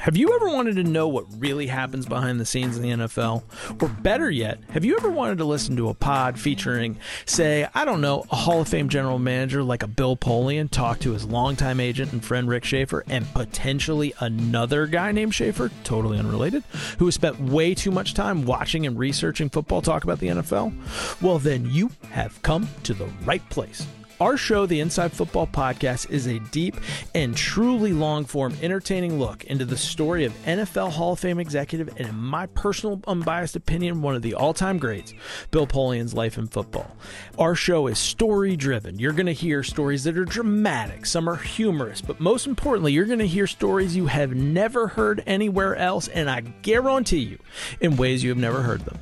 Have you ever wanted to know what really happens behind the scenes in the NFL? Or better yet, have you ever wanted to listen to a pod featuring, say, I don't know, a Hall of Fame general manager like a Bill Polian talk to his longtime agent and friend Rick Schaefer and potentially another guy named Schaefer, totally unrelated, who has spent way too much time watching and researching football talk about the NFL? Well, then you have come to the right place. Our show, the Inside Football Podcast, is a deep and truly long form, entertaining look into the story of NFL Hall of Fame executive and, in my personal, unbiased opinion, one of the all time greats, Bill Polian's life in football. Our show is story driven. You're going to hear stories that are dramatic, some are humorous, but most importantly, you're going to hear stories you have never heard anywhere else, and I guarantee you, in ways you have never heard them.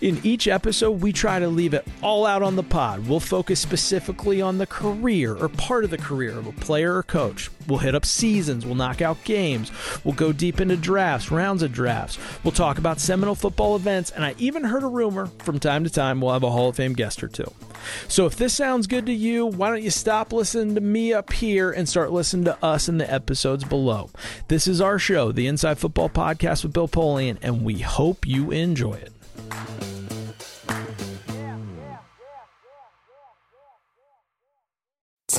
In each episode, we try to leave it all out on the pod. We'll focus specifically on the career or part of the career of a player or coach. We'll hit up seasons, we'll knock out games, we'll go deep into drafts, rounds of drafts, we'll talk about seminal football events, and I even heard a rumor from time to time we'll have a Hall of Fame guest or two. So if this sounds good to you, why don't you stop listening to me up here and start listening to us in the episodes below? This is our show, the Inside Football Podcast with Bill Polian, and we hope you enjoy it.